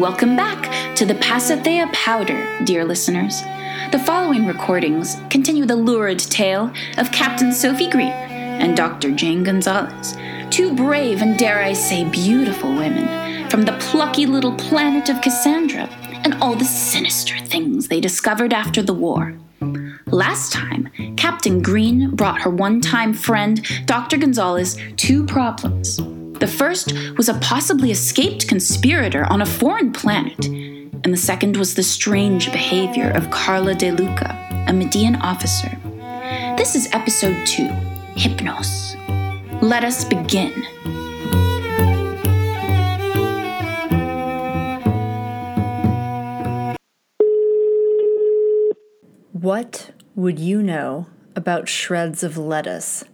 Welcome back to the Pasithea Powder, dear listeners. The following recordings continue the lurid tale of Captain Sophie Green and Dr. Jane Gonzalez, two brave and, dare I say, beautiful women from the plucky little planet of Cassandra and all the sinister things they discovered after the war. Last time, Captain Green brought her one time friend, Dr. Gonzalez, two problems. The first was a possibly escaped conspirator on a foreign planet, and the second was the strange behavior of Carla De Luca, a Medean officer. This is episode 2 Hypnos. Let us begin. What would you know about shreds of lettuce?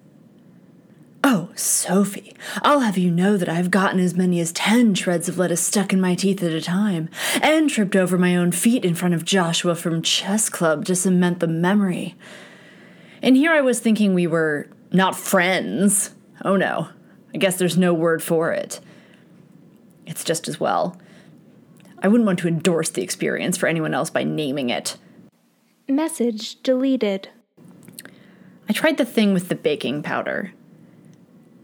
Sophie, I'll have you know that I've gotten as many as ten shreds of lettuce stuck in my teeth at a time, and tripped over my own feet in front of Joshua from chess club to cement the memory. And here I was thinking we were not friends. Oh no, I guess there's no word for it. It's just as well. I wouldn't want to endorse the experience for anyone else by naming it. Message deleted. I tried the thing with the baking powder.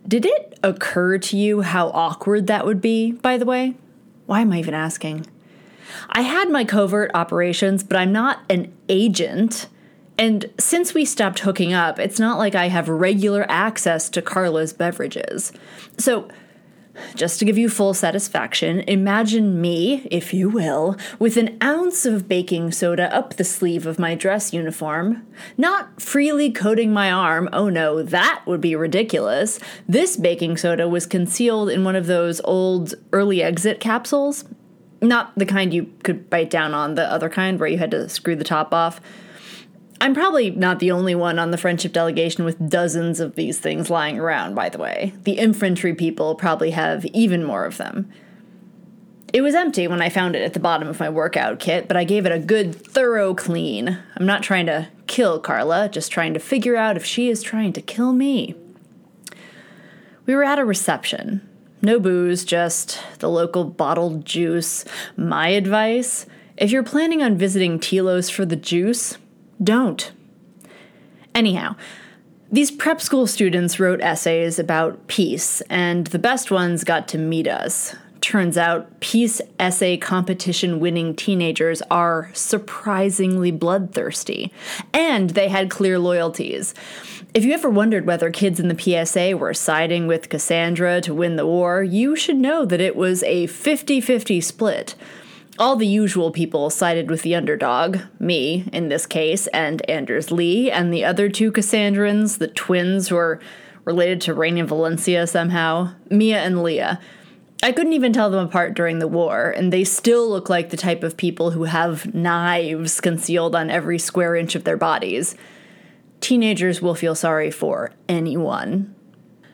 Did it occur to you how awkward that would be, by the way? Why am I even asking? I had my covert operations, but I'm not an agent. And since we stopped hooking up, it's not like I have regular access to Carla's beverages. So, just to give you full satisfaction, imagine me, if you will, with an ounce of baking soda up the sleeve of my dress uniform, not freely coating my arm. Oh no, that would be ridiculous. This baking soda was concealed in one of those old early exit capsules. Not the kind you could bite down on, the other kind where you had to screw the top off. I'm probably not the only one on the friendship delegation with dozens of these things lying around, by the way. The infantry people probably have even more of them. It was empty when I found it at the bottom of my workout kit, but I gave it a good, thorough clean. I'm not trying to kill Carla, just trying to figure out if she is trying to kill me. We were at a reception. No booze, just the local bottled juice. My advice if you're planning on visiting Telos for the juice, don't. Anyhow, these prep school students wrote essays about peace, and the best ones got to meet us. Turns out, peace essay competition winning teenagers are surprisingly bloodthirsty, and they had clear loyalties. If you ever wondered whether kids in the PSA were siding with Cassandra to win the war, you should know that it was a 50 50 split. All the usual people sided with the underdog, me in this case, and Anders Lee, and the other two Cassandrans, the twins who are related to Reina Valencia somehow, Mia and Leah. I couldn't even tell them apart during the war, and they still look like the type of people who have knives concealed on every square inch of their bodies. Teenagers will feel sorry for anyone.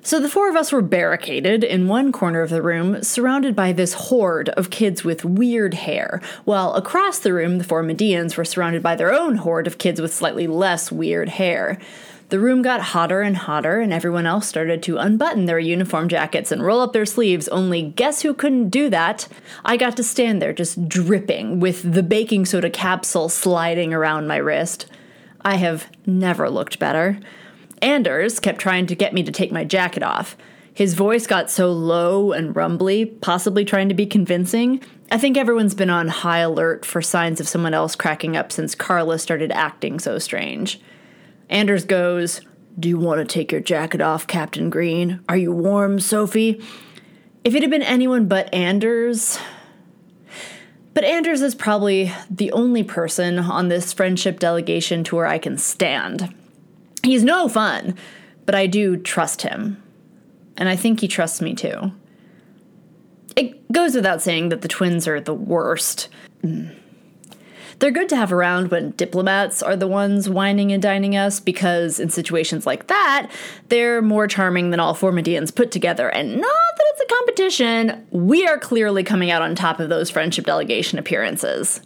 So the four of us were barricaded in one corner of the room, surrounded by this horde of kids with weird hair, while across the room, the four Medeans were surrounded by their own horde of kids with slightly less weird hair. The room got hotter and hotter, and everyone else started to unbutton their uniform jackets and roll up their sleeves. Only guess who couldn't do that? I got to stand there just dripping, with the baking soda capsule sliding around my wrist. I have never looked better. Anders kept trying to get me to take my jacket off. His voice got so low and rumbly, possibly trying to be convincing. I think everyone's been on high alert for signs of someone else cracking up since Carla started acting so strange. Anders goes, Do you want to take your jacket off, Captain Green? Are you warm, Sophie? If it had been anyone but Anders. But Anders is probably the only person on this friendship delegation to where I can stand. He's no fun, but I do trust him. And I think he trusts me too. It goes without saying that the twins are the worst. Mm. They're good to have around when diplomats are the ones whining and dining us because in situations like that, they're more charming than all four Medeans put together. And not that it's a competition, we are clearly coming out on top of those friendship delegation appearances.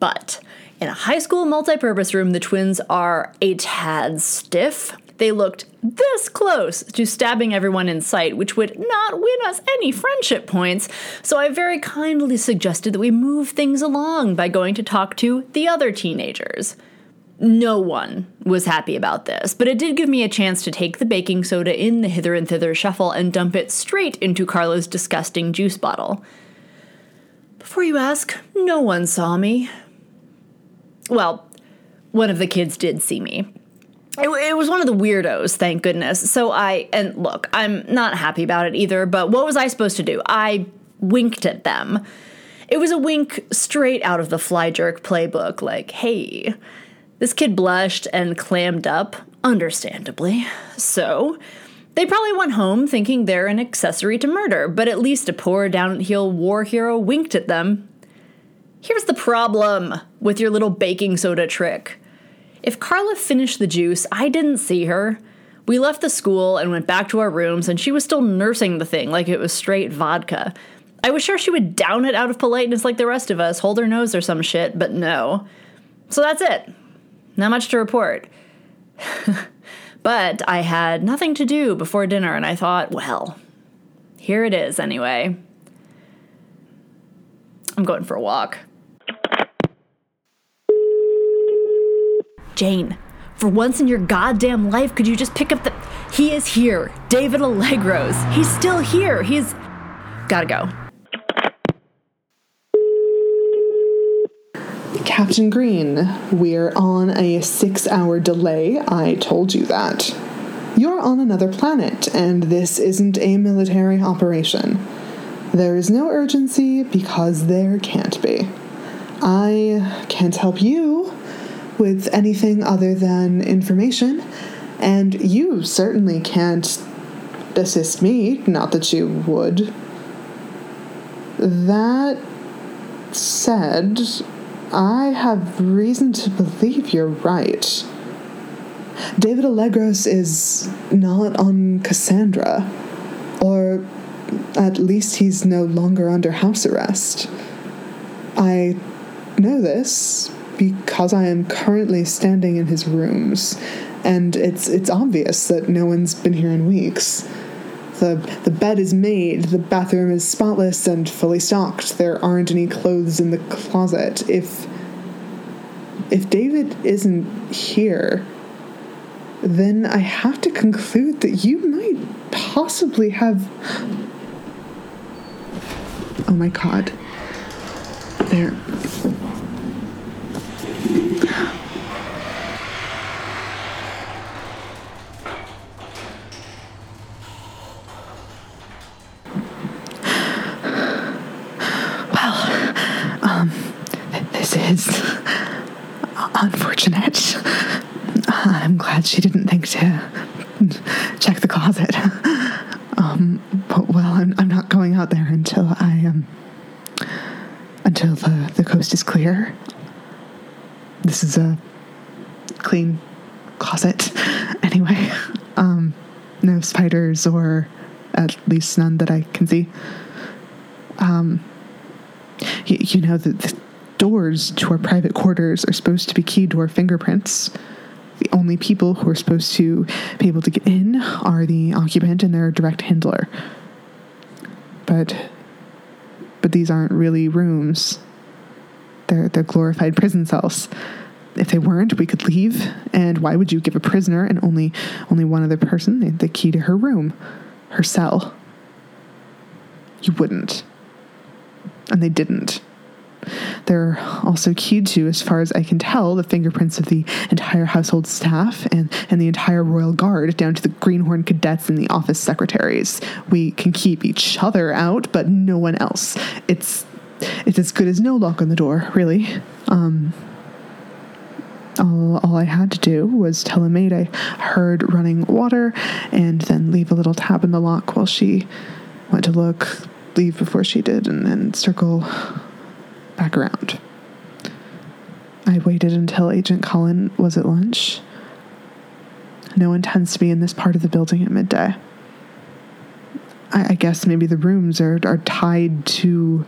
But in a high school multi-purpose room, the twins are a tad stiff. They looked this close to stabbing everyone in sight, which would not win us any friendship points, so I very kindly suggested that we move things along by going to talk to the other teenagers. No one was happy about this, but it did give me a chance to take the baking soda in the hither and thither shuffle and dump it straight into Carla's disgusting juice bottle. Before you ask, no one saw me. Well, one of the kids did see me. It, it, was one of the weirdos, thank goodness. So I, and look, I'm not happy about it either, but what was I supposed to do? I winked at them. It was a wink straight out of the fly jerk playbook, like, hey, this kid blushed and clammed up, understandably. So, they probably went home thinking they're an accessory to murder, but at least a poor downhill war hero winked at them. Here's the problem with your little baking soda trick. If Carla finished the juice, I didn't see her. We left the school and went back to our rooms, and she was still nursing the thing like it was straight vodka. I was sure she would down it out of politeness like the rest of us, hold her nose or some shit, but no. So that's it. Not much to report. but I had nothing to do before dinner, and I thought, well, here it is anyway. I'm going for a walk. Jane, for once in your goddamn life, could you just pick up the. He is here. David Allegros. He's still here. He's. Gotta go. Captain Green, we're on a six hour delay. I told you that. You're on another planet, and this isn't a military operation. There is no urgency because there can't be. I can't help you with anything other than information, and you certainly can't assist me, not that you would. That said, I have reason to believe you're right. David Allegros is not on Cassandra, or at least he's no longer under house arrest. I know this because I am currently standing in his rooms, and it's it's obvious that no one's been here in weeks. The, the bed is made, the bathroom is spotless and fully stocked. There aren't any clothes in the closet. If if David isn't here, then I have to conclude that you might possibly have Oh my god. There is unfortunate. I'm glad she didn't think to check the closet. Um, but well, I'm, I'm not going out there until I um until the, the coast is clear. This is a clean closet anyway. Um, no spiders or at least none that I can see. Um, you, you know that the, doors to our private quarters are supposed to be keyed to our fingerprints. The only people who are supposed to be able to get in are the occupant and their direct handler. But but these aren't really rooms. They're they're glorified prison cells. If they weren't, we could leave. And why would you give a prisoner and only only one other person the key to her room, her cell? You wouldn't. And they didn't. They're also keyed to, as far as I can tell, the fingerprints of the entire household staff and, and the entire royal guard, down to the greenhorn cadets and the office secretaries. We can keep each other out, but no one else. It's it's as good as no lock on the door, really. Um, all, all I had to do was tell a maid I heard running water and then leave a little tab in the lock while she went to look, leave before she did, and then circle back around. I waited until Agent Cullen was at lunch. No one tends to be in this part of the building at midday. I, I guess maybe the rooms are, are tied to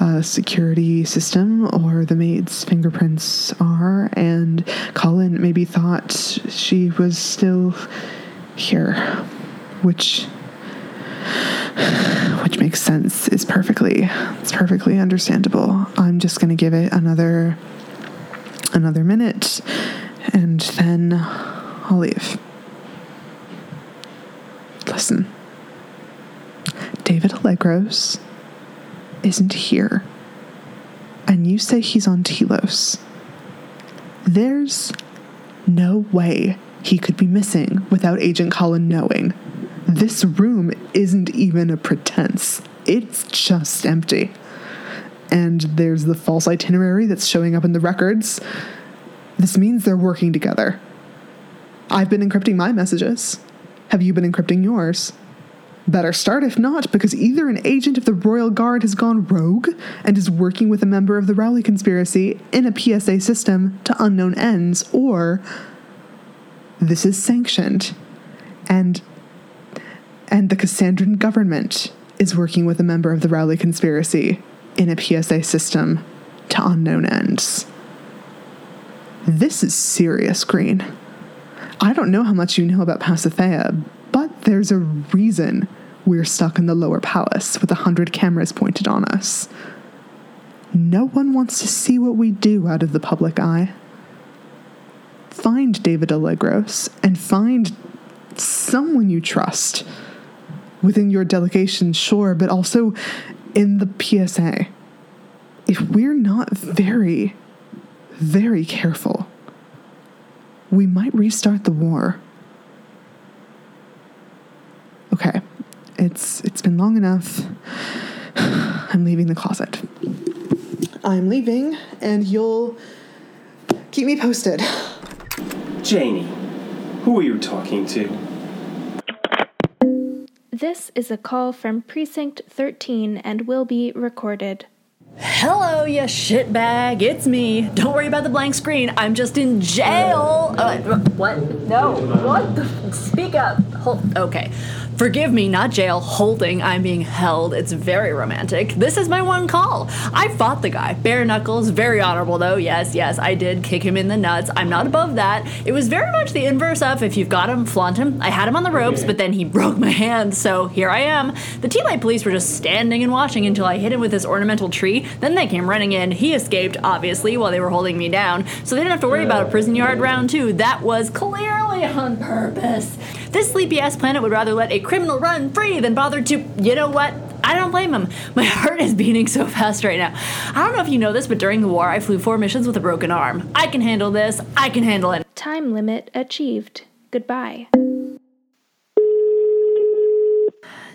a security system or the maid's fingerprints are, and Cullen maybe thought she was still here, which which makes sense. Is perfectly it's perfectly understandable. I'm just going to give it another another minute and then i'll leave. Listen david allegros isn't here and you say he's on telos. There's no way he could be missing without agent cullen knowing this room isn't even a pretense, it's just empty. And there's the false itinerary that's showing up in the records. This means they're working together. I've been encrypting my messages. Have you been encrypting yours? Better start if not, because either an agent of the Royal Guard has gone rogue and is working with a member of the Rowley conspiracy in a PSA system to unknown ends, or this is sanctioned. And and the Cassandran government is working with a member of the Rowley conspiracy in a PSA system to unknown ends. This is serious, Green. I don't know how much you know about Pasithea, but there's a reason we're stuck in the lower palace with a hundred cameras pointed on us. No one wants to see what we do out of the public eye. Find David Allegros and find someone you trust within your delegation, sure, but also in the PSA. If we're not very, very careful, we might restart the war. Okay, it's it's been long enough. I'm leaving the closet. I'm leaving, and you'll keep me posted. Janie, who are you talking to? This is a call from Precinct 13 and will be recorded. Hello, you shitbag. It's me. Don't worry about the blank screen. I'm just in jail. Uh, what? No. What? The? Speak up. Hold. Okay. Forgive me, not jail, holding. I'm being held. It's very romantic. This is my one call. I fought the guy. Bare knuckles, very honorable though. Yes, yes, I did kick him in the nuts. I'm not above that. It was very much the inverse of if you've got him, flaunt him. I had him on the ropes, but then he broke my hand, so here I am. The T Light police were just standing and watching until I hit him with this ornamental tree. Then they came running in. He escaped, obviously, while they were holding me down, so they didn't have to worry about a prison yard round two. That was clearly on purpose. This sleepy ass planet would rather let a criminal run free than bother to. You know what? I don't blame him. My heart is beating so fast right now. I don't know if you know this, but during the war, I flew four missions with a broken arm. I can handle this. I can handle it. Time limit achieved. Goodbye.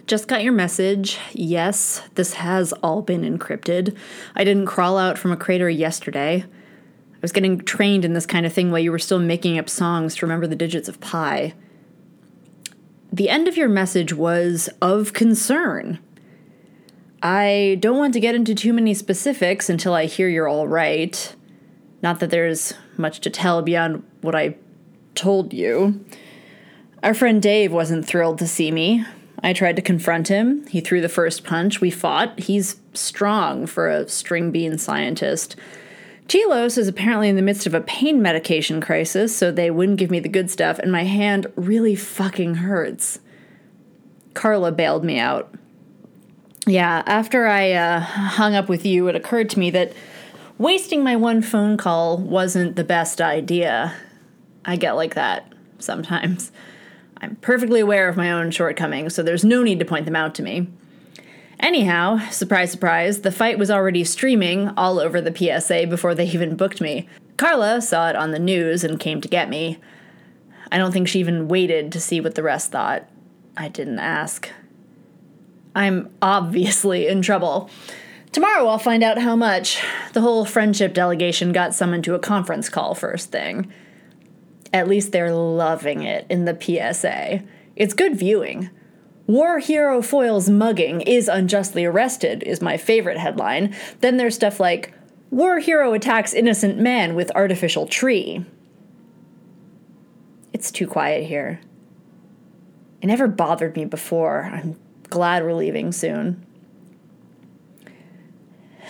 Just got your message. Yes, this has all been encrypted. I didn't crawl out from a crater yesterday. I was getting trained in this kind of thing while you were still making up songs to remember the digits of pi the end of your message was of concern. I don't want to get into too many specifics until I hear you're all right. Not that there's much to tell beyond what I told you. Our friend Dave wasn't thrilled to see me. I tried to confront him. He threw the first punch. We fought. He's strong for a string bean scientist. Telos is apparently in the midst of a pain medication crisis, so they wouldn't give me the good stuff, and my hand really fucking hurts. Carla bailed me out. Yeah, after I uh, hung up with you, it occurred to me that wasting my one phone call wasn't the best idea. I get like that sometimes. I'm perfectly aware of my own shortcomings, so there's no need to point them out to me. Anyhow, surprise, surprise, the fight was already streaming all over the PSA before they even booked me. Carla saw it on the news and came to get me. I don't think she even waited to see what the rest thought. I didn't ask. I'm obviously in trouble. Tomorrow I'll find out how much. The whole friendship delegation got summoned to a conference call first thing. At least they're loving it in the PSA. It's good viewing. War hero foils mugging is unjustly arrested is my favorite headline. Then there's stuff like War hero attacks innocent man with artificial tree. It's too quiet here. It never bothered me before. I'm glad we're leaving soon.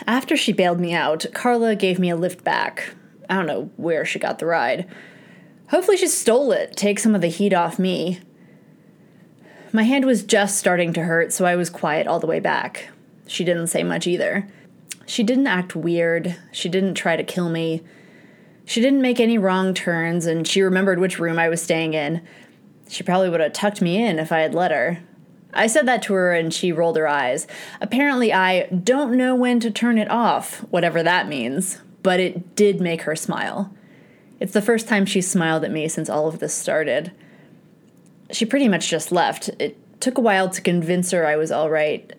After she bailed me out, Carla gave me a lift back. I don't know where she got the ride. Hopefully, she stole it, take some of the heat off me. My hand was just starting to hurt, so I was quiet all the way back. She didn't say much either. She didn't act weird. She didn't try to kill me. She didn't make any wrong turns, and she remembered which room I was staying in. She probably would have tucked me in if I had let her. I said that to her and she rolled her eyes. Apparently, I don't know when to turn it off, whatever that means, but it did make her smile. It's the first time she smiled at me since all of this started. She pretty much just left. It took a while to convince her I was all right.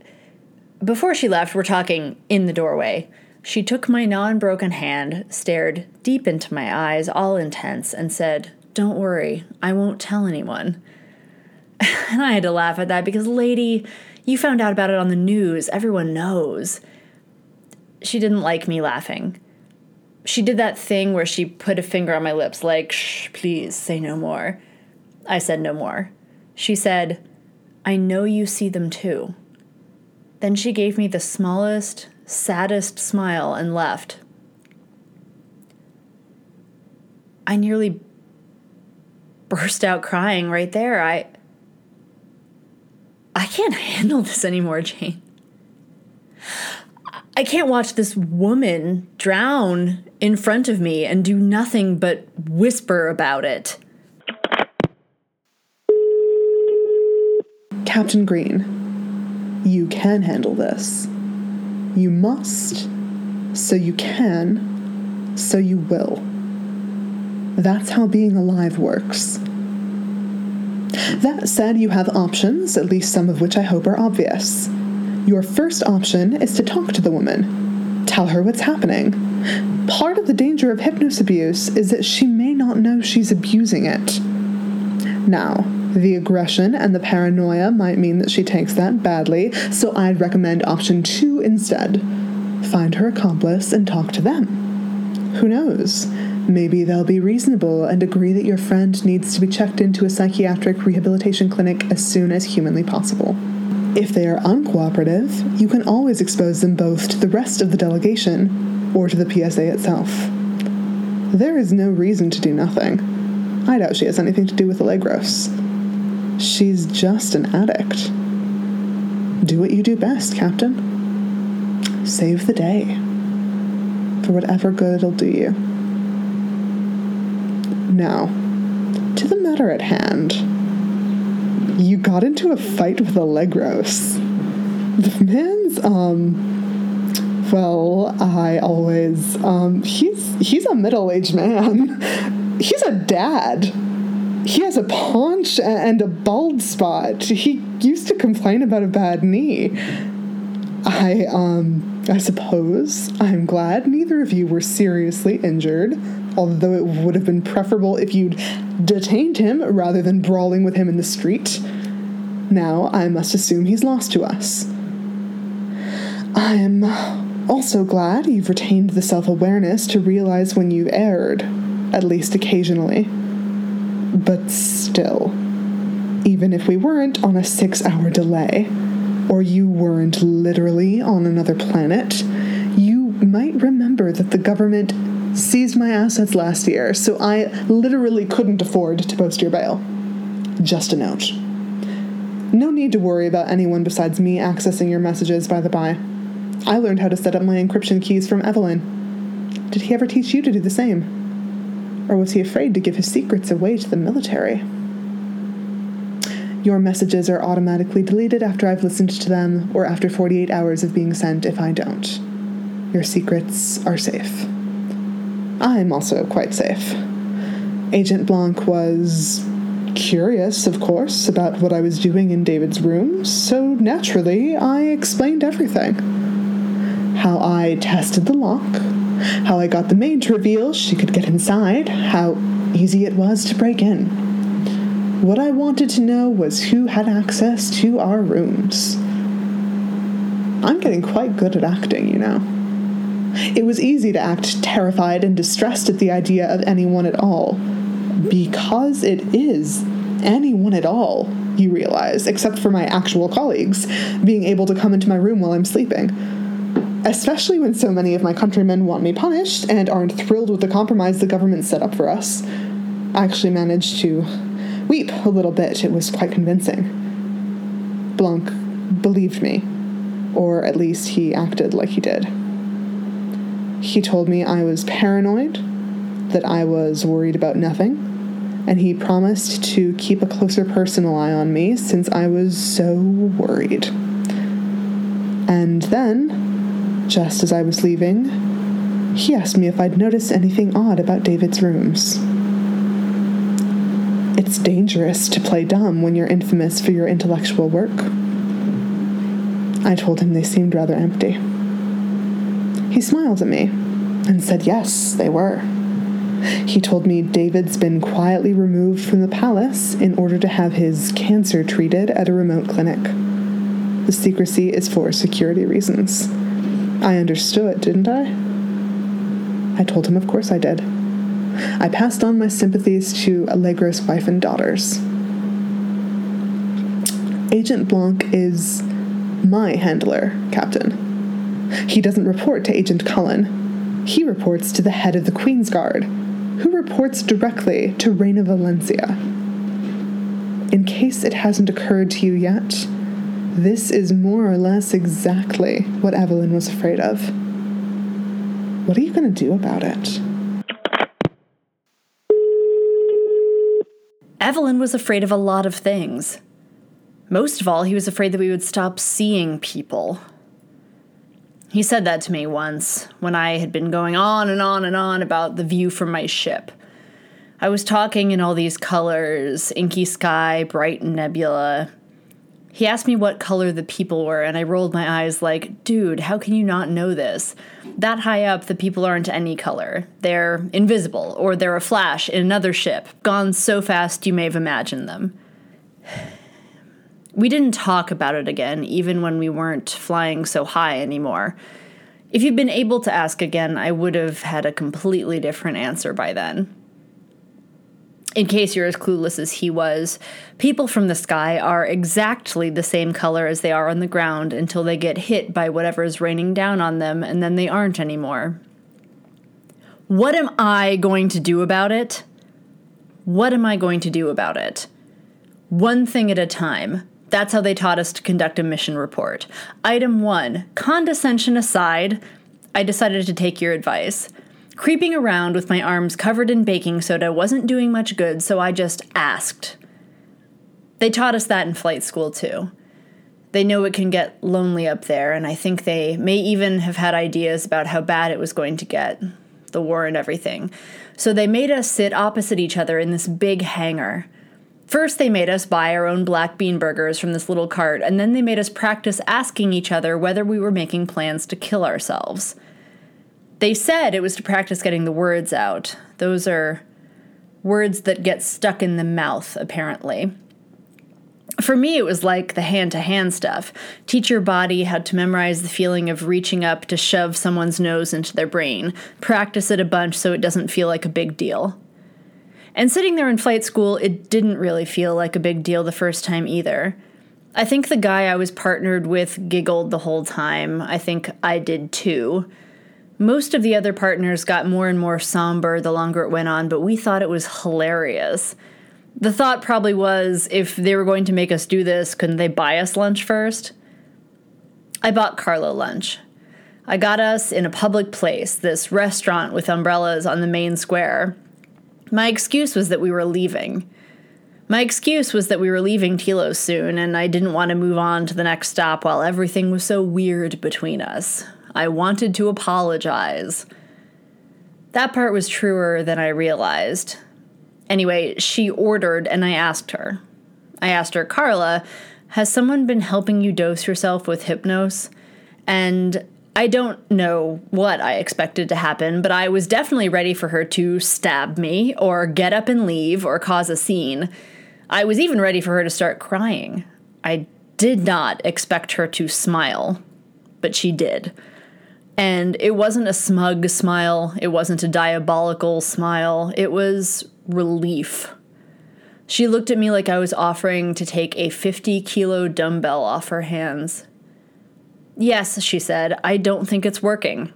Before she left, we're talking in the doorway. She took my non broken hand, stared deep into my eyes, all intense, and said, Don't worry, I won't tell anyone. And I had to laugh at that because, lady, you found out about it on the news. Everyone knows. She didn't like me laughing. She did that thing where she put a finger on my lips, like, shh, please say no more. I said no more. She said, I know you see them too. Then she gave me the smallest, saddest smile and left. I nearly burst out crying right there. I I can't handle this anymore, Jane. I can't watch this woman drown in front of me and do nothing but whisper about it. Captain Green, you can handle this. You must, so you can, so you will. That's how being alive works. That said, you have options, at least some of which I hope are obvious. Your first option is to talk to the woman, tell her what's happening. Part of the danger of hypnosis abuse is that she may not know she's abusing it. Now, the aggression and the paranoia might mean that she takes that badly, so I'd recommend option two instead. Find her accomplice and talk to them. Who knows? Maybe they'll be reasonable and agree that your friend needs to be checked into a psychiatric rehabilitation clinic as soon as humanly possible. If they are uncooperative, you can always expose them both to the rest of the delegation or to the PSA itself. There is no reason to do nothing. I doubt she has anything to do with Allegros. She's just an addict. Do what you do best, Captain. Save the day. For whatever good it'll do you. Now, to the matter at hand. You got into a fight with Allegros. The man's, um, well, I always, um, he's, he's a middle-aged man. He's a dad. He has a paunch and a bald spot. He used to complain about a bad knee. I, um, I suppose I'm glad neither of you were seriously injured although it would have been preferable if you'd detained him rather than brawling with him in the street. Now I must assume he's lost to us. I am also glad you've retained the self awareness to realize when you've erred, at least occasionally. But still, even if we weren't on a six hour delay, or you weren't literally on another planet, you might remember that the government seized my assets last year, so I literally couldn't afford to post your bail. Just a note. No need to worry about anyone besides me accessing your messages, by the by. I learned how to set up my encryption keys from Evelyn. Did he ever teach you to do the same? Or was he afraid to give his secrets away to the military? Your messages are automatically deleted after I've listened to them, or after 48 hours of being sent if I don't. Your secrets are safe. I'm also quite safe. Agent Blanc was curious, of course, about what I was doing in David's room, so naturally I explained everything. How I tested the lock, how I got the maid to reveal she could get inside, how easy it was to break in. What I wanted to know was who had access to our rooms. I'm getting quite good at acting, you know. It was easy to act terrified and distressed at the idea of anyone at all. Because it is anyone at all, you realize, except for my actual colleagues, being able to come into my room while I'm sleeping. Especially when so many of my countrymen want me punished and aren't thrilled with the compromise the government set up for us. I actually managed to weep a little bit. It was quite convincing. Blanc believed me, or at least he acted like he did. He told me I was paranoid, that I was worried about nothing, and he promised to keep a closer personal eye on me since I was so worried. And then, just as I was leaving, he asked me if I'd noticed anything odd about David's rooms. It's dangerous to play dumb when you're infamous for your intellectual work. I told him they seemed rather empty. He smiled at me and said yes, they were. He told me David's been quietly removed from the palace in order to have his cancer treated at a remote clinic. The secrecy is for security reasons. I understood, didn't I? I told him, of course I did. I passed on my sympathies to Allegros' wife and daughters. Agent Blanc is my handler, Captain. He doesn't report to Agent Cullen. He reports to the head of the Queen's Guard, who reports directly to Reina Valencia. In case it hasn't occurred to you yet, this is more or less exactly what Evelyn was afraid of. What are you going to do about it? Evelyn was afraid of a lot of things. Most of all, he was afraid that we would stop seeing people. He said that to me once when I had been going on and on and on about the view from my ship. I was talking in all these colors inky sky, bright nebula. He asked me what color the people were, and I rolled my eyes like, dude, how can you not know this? That high up, the people aren't any color. They're invisible, or they're a flash in another ship, gone so fast you may have imagined them. We didn't talk about it again, even when we weren't flying so high anymore. If you'd been able to ask again, I would have had a completely different answer by then. In case you're as clueless as he was, people from the sky are exactly the same color as they are on the ground until they get hit by whatever is raining down on them, and then they aren't anymore. What am I going to do about it? What am I going to do about it? One thing at a time. That's how they taught us to conduct a mission report. Item one condescension aside, I decided to take your advice. Creeping around with my arms covered in baking soda wasn't doing much good, so I just asked. They taught us that in flight school, too. They know it can get lonely up there, and I think they may even have had ideas about how bad it was going to get the war and everything. So they made us sit opposite each other in this big hangar. First, they made us buy our own black bean burgers from this little cart, and then they made us practice asking each other whether we were making plans to kill ourselves. They said it was to practice getting the words out. Those are words that get stuck in the mouth, apparently. For me, it was like the hand to hand stuff. Teach your body how to memorize the feeling of reaching up to shove someone's nose into their brain. Practice it a bunch so it doesn't feel like a big deal. And sitting there in flight school, it didn't really feel like a big deal the first time either. I think the guy I was partnered with giggled the whole time. I think I did too. Most of the other partners got more and more somber the longer it went on, but we thought it was hilarious. The thought probably was if they were going to make us do this, couldn't they buy us lunch first? I bought Carla lunch. I got us in a public place, this restaurant with umbrellas on the main square. My excuse was that we were leaving. My excuse was that we were leaving Telos soon, and I didn't want to move on to the next stop while everything was so weird between us. I wanted to apologize. That part was truer than I realized. Anyway, she ordered, and I asked her. I asked her, Carla, has someone been helping you dose yourself with hypnos? And I don't know what I expected to happen, but I was definitely ready for her to stab me or get up and leave or cause a scene. I was even ready for her to start crying. I did not expect her to smile, but she did. And it wasn't a smug smile, it wasn't a diabolical smile. It was relief. She looked at me like I was offering to take a 50 kilo dumbbell off her hands. Yes, she said, I don't think it's working.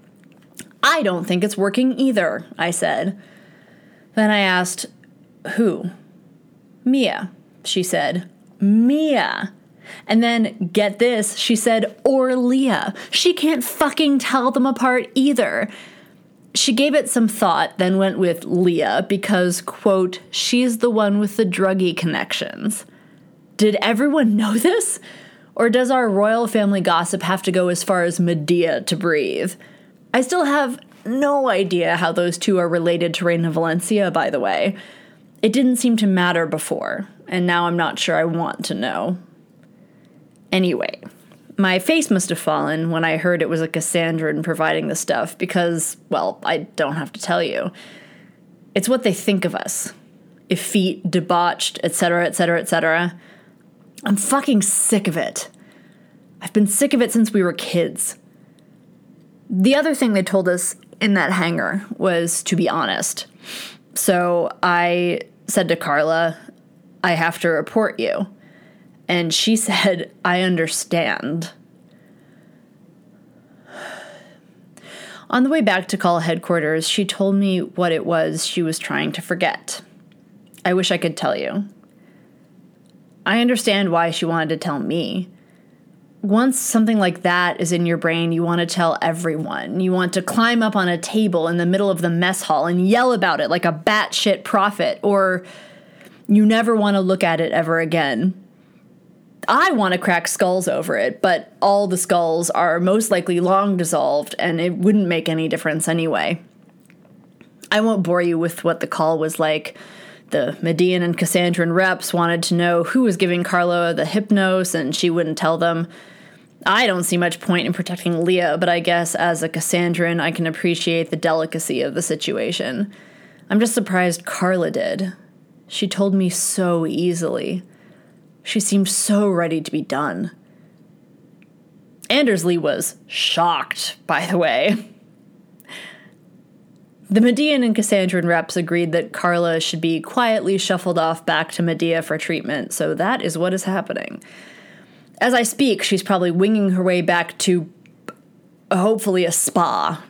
I don't think it's working either, I said. Then I asked, Who? Mia, she said. Mia. And then, get this, she said, or Leah. She can't fucking tell them apart either. She gave it some thought, then went with Leah because, quote, she's the one with the druggy connections. Did everyone know this? Or does our royal family gossip have to go as far as Medea to breathe? I still have no idea how those two are related to Reina Valencia, by the way. It didn't seem to matter before, and now I'm not sure I want to know. Anyway, my face must have fallen when I heard it was a Cassandran providing the stuff because, well, I don't have to tell you. It's what they think of us. Effete, debauched, etc., etc., etc. I'm fucking sick of it. I've been sick of it since we were kids. The other thing they told us in that hangar was to be honest. So I said to Carla, I have to report you. And she said, I understand. On the way back to call headquarters, she told me what it was she was trying to forget. I wish I could tell you. I understand why she wanted to tell me. Once something like that is in your brain, you want to tell everyone. You want to climb up on a table in the middle of the mess hall and yell about it like a batshit prophet, or you never want to look at it ever again. I want to crack skulls over it, but all the skulls are most likely long dissolved, and it wouldn't make any difference anyway. I won't bore you with what the call was like. The Medean and Cassandran reps wanted to know who was giving Carla the hypnos, and she wouldn't tell them. I don't see much point in protecting Leah, but I guess as a Cassandran, I can appreciate the delicacy of the situation. I'm just surprised Carla did. She told me so easily. She seemed so ready to be done. Anders Lee was shocked, by the way. The Medean and Cassandran reps agreed that Carla should be quietly shuffled off back to Medea for treatment, so that is what is happening. As I speak, she's probably winging her way back to hopefully a spa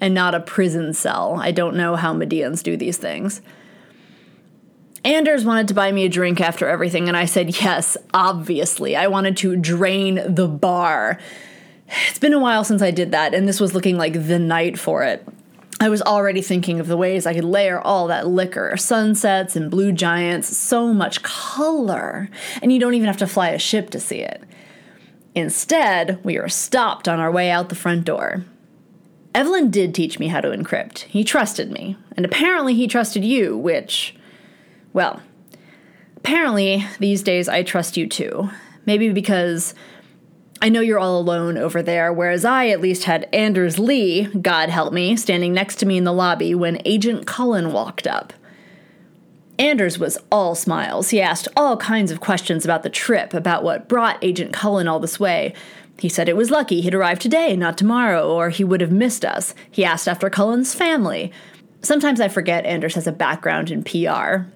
and not a prison cell. I don't know how Medeans do these things. Anders wanted to buy me a drink after everything, and I said yes, obviously. I wanted to drain the bar. It's been a while since I did that, and this was looking like the night for it. I was already thinking of the ways I could layer all that liquor sunsets and blue giants, so much color, and you don't even have to fly a ship to see it. Instead, we were stopped on our way out the front door. Evelyn did teach me how to encrypt. He trusted me, and apparently he trusted you, which well, apparently these days I trust you too. Maybe because I know you're all alone over there, whereas I at least had Anders Lee, God help me, standing next to me in the lobby when Agent Cullen walked up. Anders was all smiles. He asked all kinds of questions about the trip, about what brought Agent Cullen all this way. He said it was lucky he'd arrived today, not tomorrow, or he would have missed us. He asked after Cullen's family. Sometimes I forget Anders has a background in PR.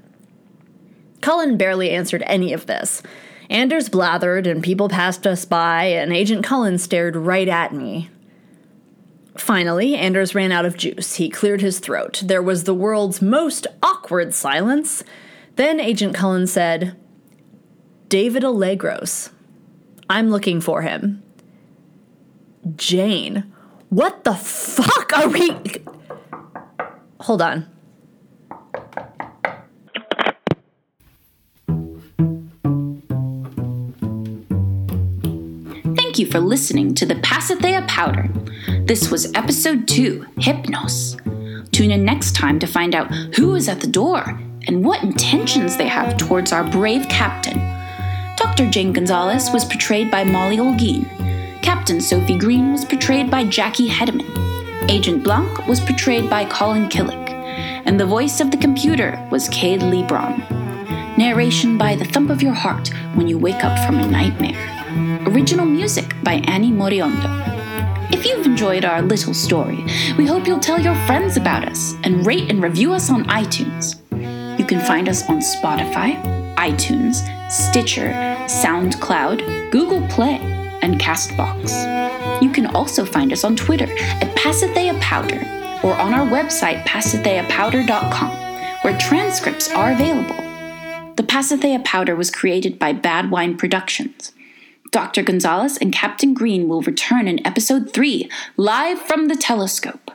Cullen barely answered any of this. Anders blathered, and people passed us by, and Agent Cullen stared right at me. Finally, Anders ran out of juice. He cleared his throat. There was the world's most awkward silence. Then Agent Cullen said, David Allegros. I'm looking for him. Jane. What the fuck are we. Hold on. Thank you for listening to the Pasithea Powder. This was episode 2, Hypnos. Tune in next time to find out who is at the door and what intentions they have towards our brave captain. Dr. Jane Gonzalez was portrayed by Molly Olguin. Captain Sophie Green was portrayed by Jackie Hedeman. Agent Blanc was portrayed by Colin Killick. And the voice of the computer was Cade Leebron. Narration by The Thump of Your Heart when you wake up from a nightmare. Original music by Annie Moriondo. If you've enjoyed our little story, we hope you'll tell your friends about us and rate and review us on iTunes. You can find us on Spotify, iTunes, Stitcher, SoundCloud, Google Play, and Castbox. You can also find us on Twitter at Pasithea Powder or on our website, pasitheapowder.com, where transcripts are available. The Pasithea Powder was created by Bad Wine Productions. Dr. Gonzalez and Captain Green will return in episode 3, live from the telescope.